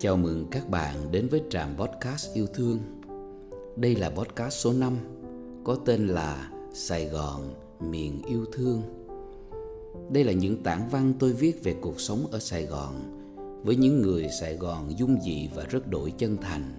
Chào mừng các bạn đến với trạm podcast yêu thương. Đây là podcast số 5 có tên là Sài Gòn miền yêu thương. Đây là những tản văn tôi viết về cuộc sống ở Sài Gòn với những người Sài Gòn dung dị và rất đổi chân thành.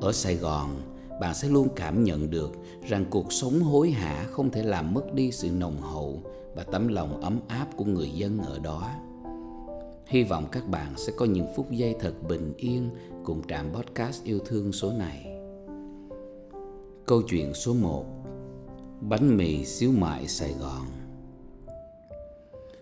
Ở Sài Gòn, bạn sẽ luôn cảm nhận được rằng cuộc sống hối hả không thể làm mất đi sự nồng hậu và tấm lòng ấm áp của người dân ở đó. Hy vọng các bạn sẽ có những phút giây thật bình yên cùng trạm podcast yêu thương số này. Câu chuyện số 1 Bánh mì xíu mại Sài Gòn.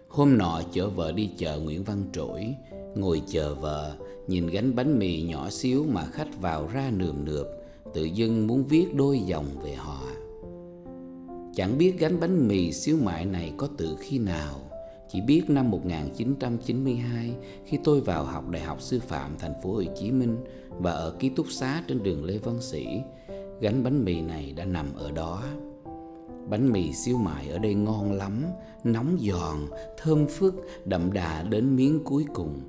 Hôm nọ chở vợ đi chợ Nguyễn Văn Trỗi, Ngồi chờ vợ, Nhìn gánh bánh mì nhỏ xíu mà khách vào ra nườm nượp, Tự dưng muốn viết đôi dòng về họ. Chẳng biết gánh bánh mì xíu mại này có từ khi nào chỉ biết năm 1992 khi tôi vào học Đại học Sư phạm thành phố Hồ Chí Minh và ở ký túc xá trên đường Lê Văn Sĩ, gánh bánh mì này đã nằm ở đó. Bánh mì siêu mại ở đây ngon lắm, nóng giòn, thơm phức, đậm đà đến miếng cuối cùng.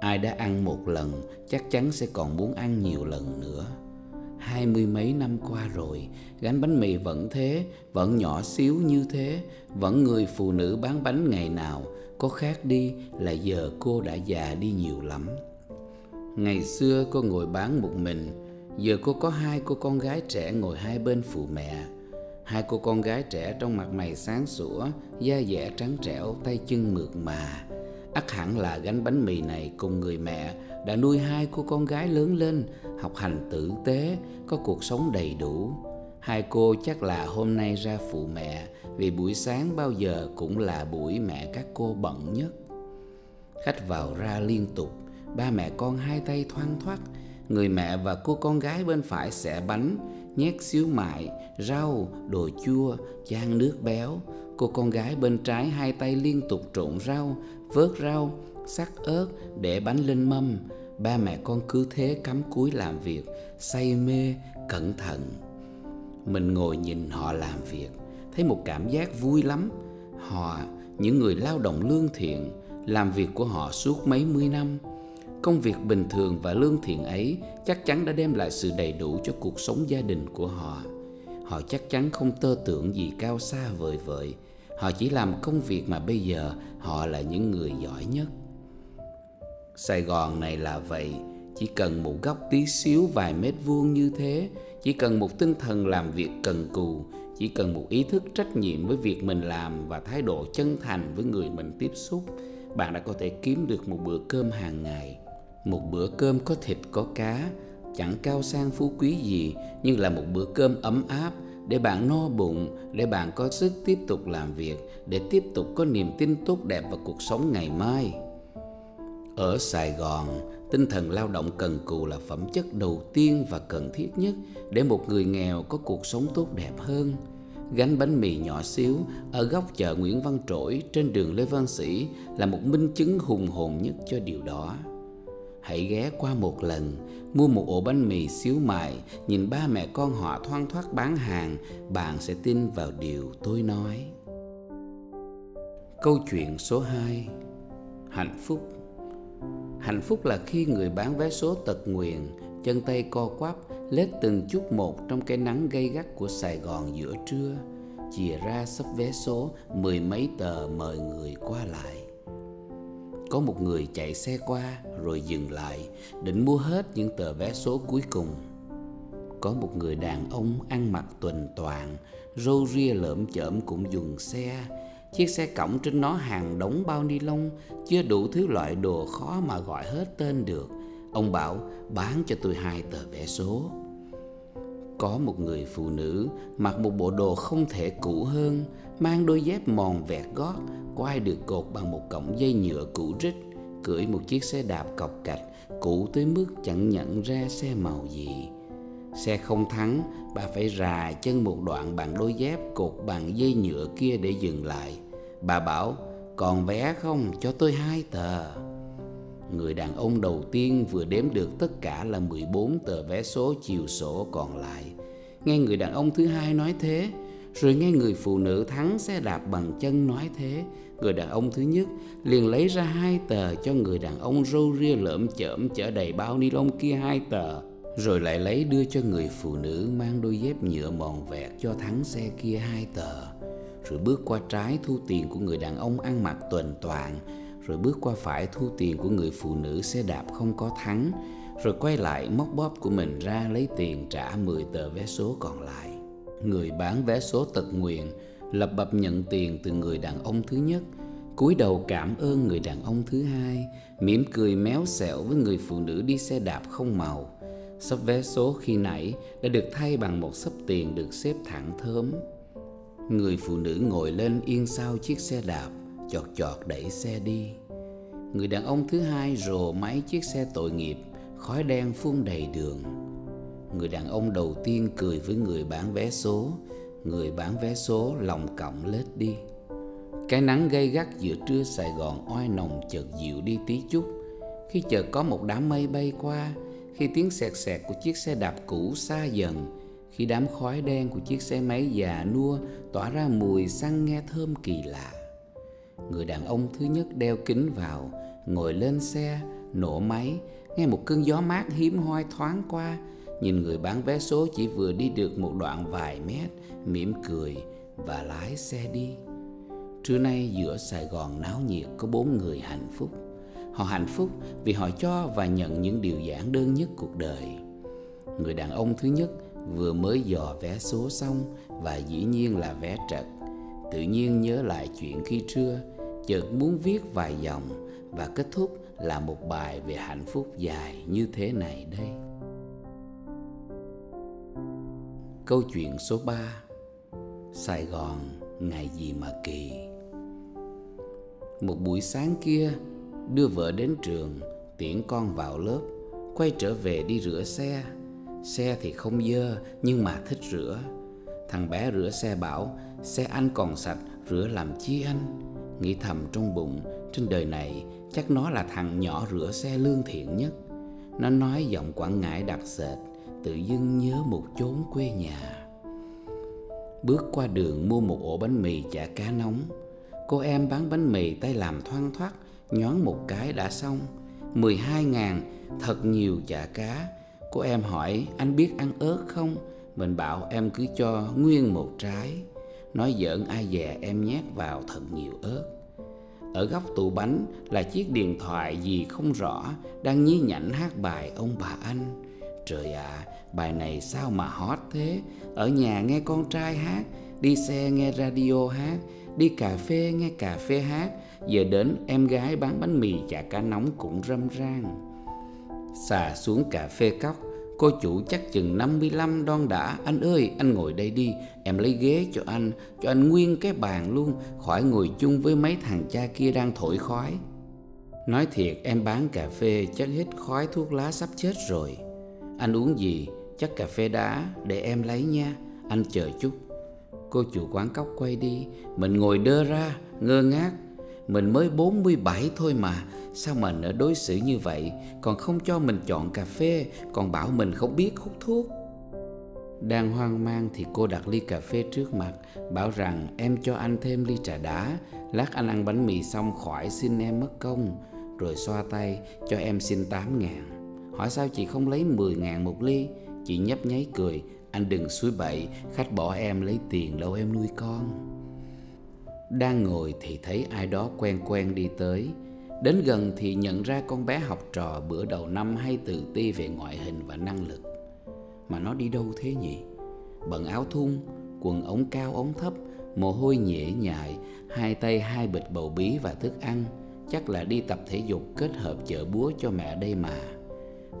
Ai đã ăn một lần chắc chắn sẽ còn muốn ăn nhiều lần nữa hai mươi mấy năm qua rồi, gánh bánh mì vẫn thế, vẫn nhỏ xíu như thế, vẫn người phụ nữ bán bánh ngày nào, có khác đi là giờ cô đã già đi nhiều lắm. Ngày xưa cô ngồi bán một mình, giờ cô có hai cô con gái trẻ ngồi hai bên phụ mẹ. Hai cô con gái trẻ trong mặt mày sáng sủa, da dẻ trắng trẻo, tay chân mượt mà ắt hẳn là gánh bánh mì này cùng người mẹ đã nuôi hai cô con gái lớn lên, học hành tử tế, có cuộc sống đầy đủ. Hai cô chắc là hôm nay ra phụ mẹ, vì buổi sáng bao giờ cũng là buổi mẹ các cô bận nhất. Khách vào ra liên tục, ba mẹ con hai tay thoăn thoắt người mẹ và cô con gái bên phải xẻ bánh, nhét xíu mại, rau, đồ chua, chan nước béo. Cô con gái bên trái hai tay liên tục trộn rau vớt rau, sắc ớt để bánh lên mâm. Ba mẹ con cứ thế cắm cúi làm việc, say mê, cẩn thận. Mình ngồi nhìn họ làm việc, thấy một cảm giác vui lắm. Họ, những người lao động lương thiện, làm việc của họ suốt mấy mươi năm. Công việc bình thường và lương thiện ấy chắc chắn đã đem lại sự đầy đủ cho cuộc sống gia đình của họ. Họ chắc chắn không tơ tưởng gì cao xa vời vợi họ chỉ làm công việc mà bây giờ họ là những người giỏi nhất. Sài Gòn này là vậy, Chỉ cần một góc tí xíu vài mét vuông như thế, Chỉ cần một tinh thần làm việc cần cù, Chỉ cần một ý thức trách nhiệm với việc mình làm Và thái độ chân thành với người mình tiếp xúc, Bạn đã có thể kiếm được một bữa cơm hàng ngày. Một bữa cơm có thịt, có cá, Chẳng cao sang phú quý gì, Nhưng là một bữa cơm ấm áp để bạn no bụng, để bạn có sức tiếp tục làm việc, để tiếp tục có niềm tin tốt đẹp vào cuộc sống ngày mai. Ở Sài Gòn, tinh thần lao động cần cù là phẩm chất đầu tiên và cần thiết nhất để một người nghèo có cuộc sống tốt đẹp hơn. Gánh bánh mì nhỏ xíu ở góc chợ Nguyễn Văn Trỗi trên đường Lê Văn Sĩ là một minh chứng hùng hồn nhất cho điều đó. Hãy ghé qua một lần, mua một ổ bánh mì xíu mại, nhìn ba mẹ con họ thoang thoát bán hàng, bạn sẽ tin vào điều tôi nói. Câu chuyện số 2 Hạnh phúc Hạnh phúc là khi người bán vé số tật nguyền, chân tay co quắp, lết từng chút một trong cái nắng gay gắt của Sài Gòn giữa trưa, chìa ra sắp vé số mười mấy tờ mời người qua lại. Có một người chạy xe qua rồi dừng lại, định mua hết những tờ vé số cuối cùng. Có một người đàn ông ăn mặc tuần toàn, râu ria lởm chởm cũng dừng xe, Chiếc xe cổng trên nó hàng đống bao ni lông Chưa đủ thứ loại đồ khó mà gọi hết tên được. Ông bảo bán cho tôi hai tờ vé số. Có một người phụ nữ mặc một bộ đồ không thể cũ hơn Mang đôi dép mòn vẹt gót Quai được cột bằng một cọng dây nhựa cũ rích Cưỡi một chiếc xe đạp cọc cạch Cũ tới mức chẳng nhận ra xe màu gì Xe không thắng, bà phải rà chân một đoạn bằng đôi dép cột bằng dây nhựa kia để dừng lại. Bà bảo, còn vé không, cho tôi hai tờ. Người đàn ông đầu tiên vừa đếm được tất cả là 14 tờ vé số chiều sổ còn lại. Nghe người đàn ông thứ hai nói thế, rồi nghe người phụ nữ thắng xe đạp bằng chân nói thế, Người đàn ông thứ nhất liền lấy ra hai tờ cho người đàn ông râu ria lởm chởm chở đầy bao ni lông kia hai tờ rồi lại lấy đưa cho người phụ nữ mang đôi dép nhựa mòn vẹt cho thắng xe kia hai tờ rồi bước qua trái thu tiền của người đàn ông ăn mặc tuần toàn rồi bước qua phải thu tiền của người phụ nữ xe đạp không có thắng rồi quay lại móc bóp của mình ra lấy tiền trả 10 tờ vé số còn lại. Người bán vé số tật nguyện lập bập nhận tiền từ người đàn ông thứ nhất, cúi đầu cảm ơn người đàn ông thứ hai, mỉm cười méo xẹo với người phụ nữ đi xe đạp không màu. Sắp vé số khi nãy đã được thay bằng một sấp tiền được xếp thẳng thớm. Người phụ nữ ngồi lên yên sau chiếc xe đạp, chọt chọt đẩy xe đi. Người đàn ông thứ hai rồ máy chiếc xe tội nghiệp, khói đen phun đầy đường. Người đàn ông đầu tiên cười với người bán vé số, người bán vé số lòng cộng lết đi. Cái nắng gay gắt giữa trưa Sài Gòn oai nồng chợt dịu đi tí chút, khi chợt có một đám mây bay qua, khi tiếng sẹt sẹt của chiếc xe đạp cũ xa dần, khi đám khói đen của chiếc xe máy già nua tỏa ra mùi xăng nghe thơm kỳ lạ. Người đàn ông thứ nhất đeo kính vào, ngồi lên xe, nổ máy, nghe một cơn gió mát hiếm hoi thoáng qua, nhìn người bán vé số chỉ vừa đi được một đoạn vài mét, mỉm cười và lái xe đi. Trưa nay giữa Sài Gòn náo nhiệt có bốn người hạnh phúc. Họ hạnh phúc vì họ cho và nhận những điều giản đơn nhất cuộc đời. Người đàn ông thứ nhất vừa mới dò vé số xong và dĩ nhiên là vé trật. Tự nhiên nhớ lại chuyện khi trưa, chợt muốn viết vài dòng và kết thúc là một bài về hạnh phúc dài như thế này đây. Câu chuyện số 3 Sài Gòn ngày gì mà kỳ. Một buổi sáng kia đưa vợ đến trường tiễn con vào lớp quay trở về đi rửa xe. Xe thì không dơ nhưng mà thích rửa. Thằng bé rửa xe bảo xe anh còn sạch, rửa làm chi anh nghĩ thầm trong bụng, trên đời này chắc nó là thằng nhỏ rửa xe lương thiện nhất. Nó nói giọng quảng ngãi đặc sệt, tự dưng nhớ một chốn quê nhà. Bước qua đường mua một ổ bánh mì chả cá nóng. Cô em bán bánh mì tay làm thoang thoát nhón một cái đã xong. 12 ngàn, thật nhiều chả cá. Cô em hỏi, anh biết ăn ớt không? Mình bảo, em cứ cho nguyên một trái nói giỡn ai dè em nhét vào thật nhiều ớt. Ở góc tủ bánh là chiếc điện thoại gì không rõ đang nhí nhảnh hát bài ông bà anh. Trời ạ à, bài này sao mà hot thế? Ở nhà nghe con trai hát đi xe nghe radio hát đi cà phê nghe cà phê hát. Giờ đến em gái bán bánh mì chả cá nóng cũng râm ran. Xà xuống cà phê cốc Cô chủ chắc chừng 55 đon đã. Anh ơi, anh ngồi đây đi. Em lấy ghế cho anh Cho anh nguyên cái bàn luôn. Khỏi ngồi chung với mấy thằng cha kia đang thổi khói. Nói thiệt, em bán cà phê chắc hết khói thuốc lá sắp chết rồi. Anh uống gì? Chắc cà phê đá. Để em lấy nha. Anh chờ chút. Cô chủ quán cốc quay đi. Mình ngồi đơ ra, ngơ ngác. Mình mới 47 thôi mà. Sao mà nỡ đối xử như vậy? Còn không cho mình chọn cà phê, Còn bảo mình không biết hút thuốc. Đang hoang mang thì cô đặt ly cà phê trước mặt, Bảo rằng em cho anh thêm ly trà đá. Lát anh ăn bánh mì xong khỏi xin em mất công. Rồi xoa tay, cho em xin 8 ngàn. Hỏi sao chị không lấy 10 ngàn một ly? Chị nhấp nháy cười, Anh đừng suối bậy, Khách bỏ em lấy tiền đâu em nuôi con. Đang ngồi thì thấy ai đó quen quen đi tới. Đến gần thì nhận ra con bé học trò bữa đầu năm hay tự ti về ngoại hình và năng lực. Mà nó đi đâu thế nhỉ? Bận áo thun, quần ống cao ống thấp, mồ hôi nhễ nhại Hai tay hai bịch bầu bí và thức ăn. Chắc là đi tập thể dục kết hợp chợ búa cho mẹ đây mà.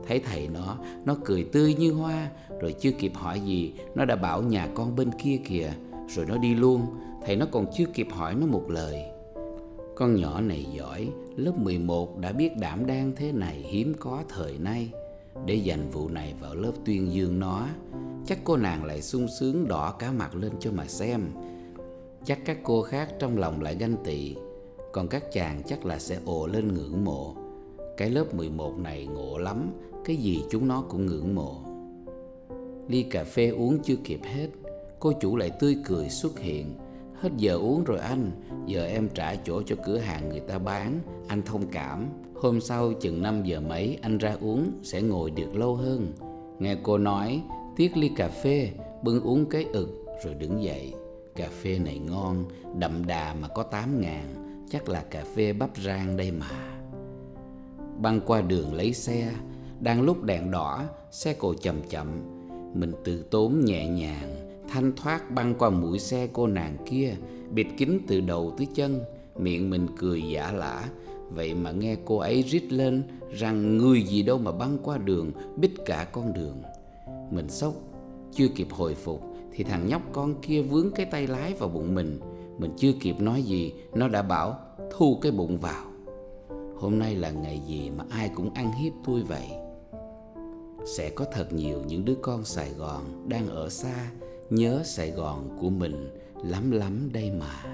Thấy thầy nó, nó cười tươi như hoa Rồi chưa kịp hỏi gì, nó đã bảo nhà con bên kia kìa. Rồi nó đi luôn, thầy nó còn chưa kịp hỏi nó một lời con nhỏ này giỏi, lớp 11 đã biết đảm đang thế này hiếm có thời nay. Để dành vụ này vào lớp tuyên dương nó, chắc cô nàng lại sung sướng đỏ cả mặt lên cho mà xem. Chắc các cô khác trong lòng lại ganh tị, còn các chàng chắc là sẽ ồ lên ngưỡng mộ. Cái lớp 11 này ngộ lắm, cái gì chúng nó cũng ngưỡng mộ. Ly cà phê uống chưa kịp hết, cô chủ lại tươi cười xuất hiện, Hết giờ uống rồi anh. Giờ em trả chỗ cho cửa hàng người ta bán. Anh thông cảm. Hôm sau chừng 5 giờ mấy, anh ra uống, Sẽ ngồi được lâu hơn. Nghe cô nói, Tiếc ly cà phê, Bưng uống cái ực, rồi đứng dậy. Cà phê này ngon, Đậm đà mà có 8 ngàn. Chắc là cà phê bắp rang đây mà. Băng qua đường lấy xe. Đang lúc đèn đỏ, Xe cộ chậm chậm. Mình từ tốn nhẹ nhàng Thanh thoát băng qua mũi xe cô nàng kia, Bịt kín từ đầu tới chân, Miệng mình cười giả lả. Vậy mà nghe cô ấy rít lên Rằng người gì đâu mà băng qua đường, Bít cả con đường. Mình sốc, Chưa kịp hồi phục Thì thằng nhóc con kia vướng cái tay lái vào bụng mình. Mình chưa kịp nói gì, Nó đã bảo, thu cái bụng vào. Hôm nay là ngày gì mà ai cũng ăn hiếp tôi vậy? Sẽ có thật nhiều những đứa con Sài Gòn đang ở xa Nhớ Sài Gòn của mình lắm lắm đây mà.